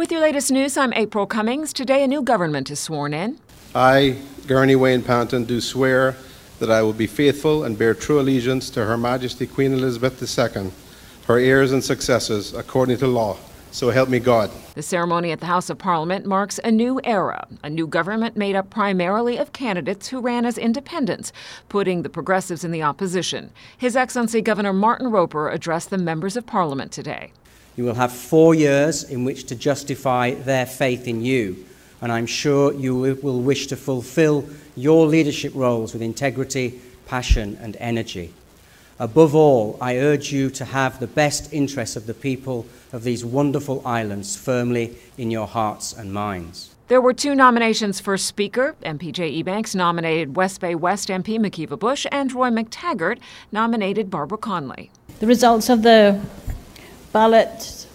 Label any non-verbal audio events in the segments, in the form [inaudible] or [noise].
With your latest news, I'm April Cummings. Today, a new government is sworn in. I, Gurney Wayne Panton, do swear that I will be faithful and bear true allegiance to Her Majesty Queen Elizabeth II, her heirs and successors, according to law. So help me God. The ceremony at the House of Parliament marks a new era, a new government made up primarily of candidates who ran as independents, putting the progressives in the opposition. His Excellency Governor Martyn Roper addressed the members of Parliament today. You will have four years in which to justify their faith in you, and I'm sure you will wish to fulfill your leadership roles with integrity, passion, and energy. Above all, I urge you to have the best interests of the people of these wonderful islands firmly in your hearts and minds. There were two nominations for Speaker. MP Jay Ebanks nominated West Bay West MP McKeeva Bush, and Roy McTaggart nominated Barbara Conolly. The results of the ballot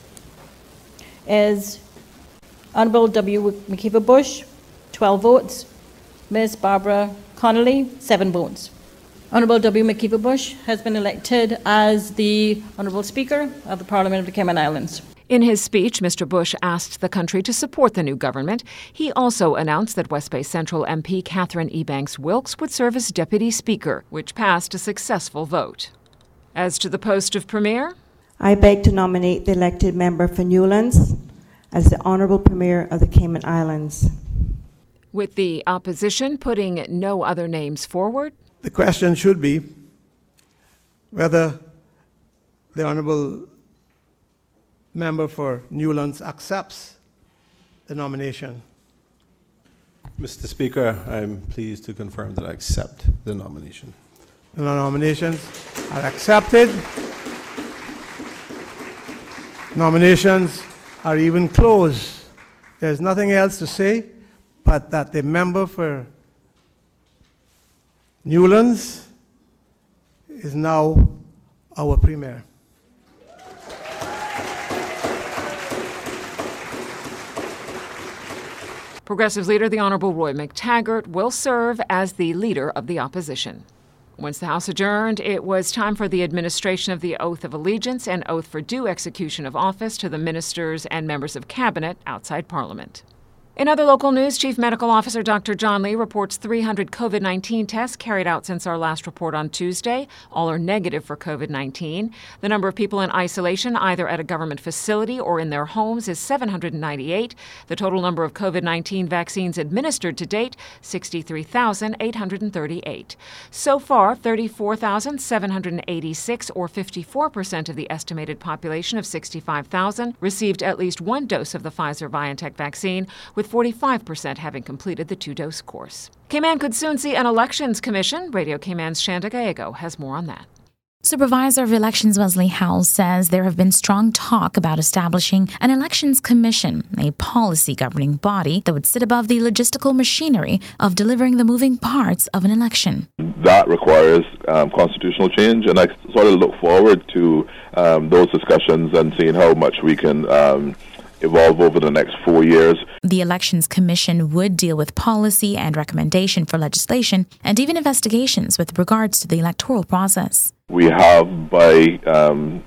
is Honourable W. McKeeva Bush, 12 votes. Ms. Barbara Conolly, 7 votes. Honourable W. McKeeva Bush has been elected as the Honourable Speaker of the Parliament of the Cayman Islands. In his speech, Mr. Bush asked the country to support the new government. He also announced that West Bay Central MP Katherine Ebanks Wilks would serve as Deputy Speaker, which passed a successful vote. As to the post of Premier, I beg to nominate the elected member for Newlands as the Honourable Premier of the Cayman Islands. With the opposition putting no other names forward, the question should be whether the Honourable Member for Newlands accepts the nomination. Mr. Speaker, I'm pleased to confirm that I accept the nomination. The nominations are accepted. Nominations are even closed. There's nothing else to say but that the member for Newlands is now our premier. Progressive leader, the Honorable Roy McTaggart, will serve as the leader of the opposition. Once the House adjourned, it was time for the administration of the oath of allegiance and oath for due execution of office to the ministers and members of cabinet outside Parliament. In other local news, Chief Medical Officer Dr. John Lee reports 300 COVID 19 tests carried out since our last report on Tuesday. All are negative for COVID 19. The number of people in isolation, either at a government facility or in their homes, is 798. The total number of COVID 19 vaccines administered to date, 63,838. So far, 34,786, or 54% of the estimated population of 65,000, received at least one dose of the Pfizer BioNTech vaccine, with 45% having completed the two dose course. Cayman could soon see an elections commission. Radio Cayman's Shanda Gallego has more on that. Supervisor of Elections Wesley Howell says there have been strong talk about establishing an elections commission, a policy governing body that would sit above the logistical machinery of delivering the moving parts of an election. That requires um, constitutional change, and I sort of look forward to um, those discussions and seeing how much we can. Um, evolve over the next four years. The Elections Commission would deal with policy and recommendation for legislation and even investigations with regards to the electoral process. We have, by um,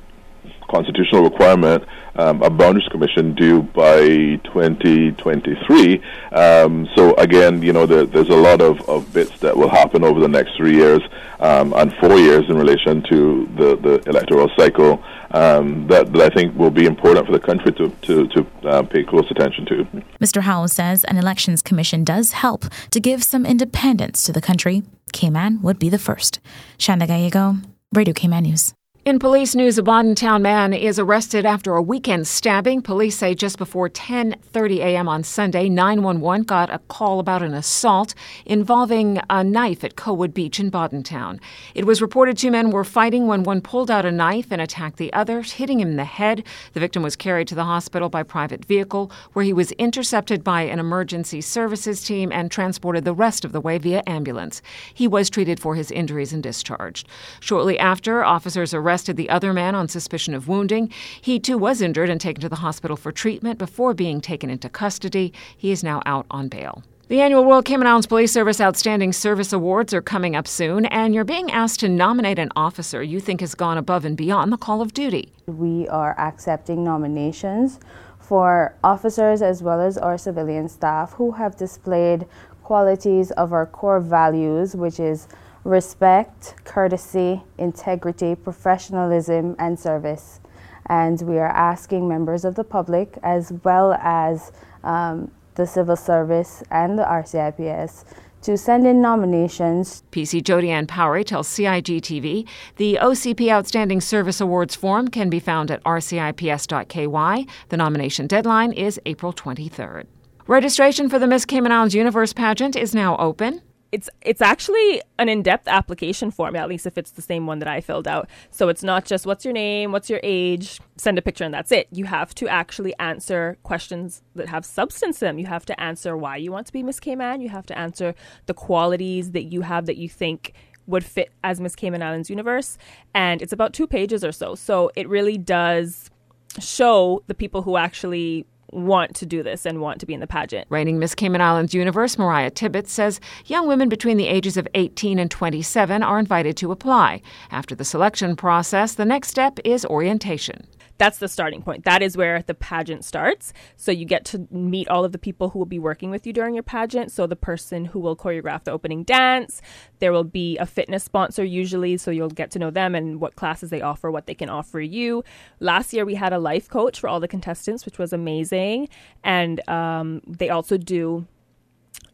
constitutional requirement, um, a boundaries commission due by 2023. Um, so again, you know, there, there's a lot of, of bits that will happen over the next three years um, and four years in relation to the, the electoral cycle um, that, that I think will be important for the country to, to, to uh, pay close attention to. Mr. Howell says an elections commission does help to give some independence to the country. Cayman would be the first. Shanda Gallego, Radio Cayman News. In police news, a Town man is arrested after a weekend stabbing. Police say just before 10:30 a.m. on Sunday, 911 got a call about an assault involving a knife at Coe Wood Beach in Town. It was reported two men were fighting when one pulled out a knife and attacked the other, hitting him in the head. The victim was carried to the hospital by private vehicle, where he was intercepted by an emergency services team and transported the rest of the way via ambulance. He was treated for his injuries and discharged. Shortly after, officers arrested arrested the other man on suspicion of wounding. He too was injured and taken to the hospital for treatment before being taken into custody. He is now out on bail. The annual Royal Cayman Islands Police Service Outstanding Service Awards are coming up soon, and you're being asked to nominate an officer you think has gone above and beyond the call of duty. We are accepting nominations for officers as well as our civilian staff who have displayed qualities of our core values, which is respect, courtesy, integrity, professionalism, and service. And we are asking members of the public, as well as um, the civil service and the RCIPS, to send in nominations. PC Jodianne Powery tells CIG TV the OCP Outstanding Service Awards form can be found at rcips.ky. The nomination deadline is April 23rd. Registration for the Miss Cayman Islands Universe pageant is now open it's it's actually an in-depth application form at least if it's the same one that i filled out. So it's not just what's your name? What's your age? Send a picture and that's it. You have to actually answer questions that have substance to them. You have to answer why you want to be miss cayman you have to answer the qualities that you have that you think would fit as miss cayman islands universe. And it's about two pages or so. So it really does show the people who actually want to do this and want to be in the pageant. Reigning Miss Cayman Islands Universe, Mariah Tibbetts, says young women between the ages of 18 and 27 are invited to apply. After the selection process, the next step is orientation that's the starting point. That is where the pageant starts. So you get to meet all of the people who will be working with you during your pageant. So the person who will choreograph the opening dance, there will be a fitness sponsor usually, so you'll get to know them and what classes they offer, what they can offer you. Last year we had a life coach for all the contestants, which was amazing, and um, they also do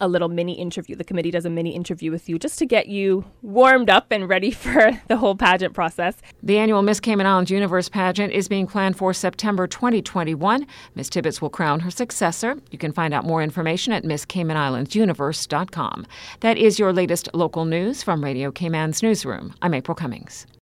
a little mini interview. The committee does a mini interview with you just to get you warmed up and ready [laughs] for the whole pageant process. The annual Miss Cayman Islands Universe pageant is being planned for September 2021. Miss Tibbetts will crown her successor. You can find out more information at MissCaymanIslandsUniverse.com. That is your latest local news from Radio Cayman's newsroom. I'm April Cummings.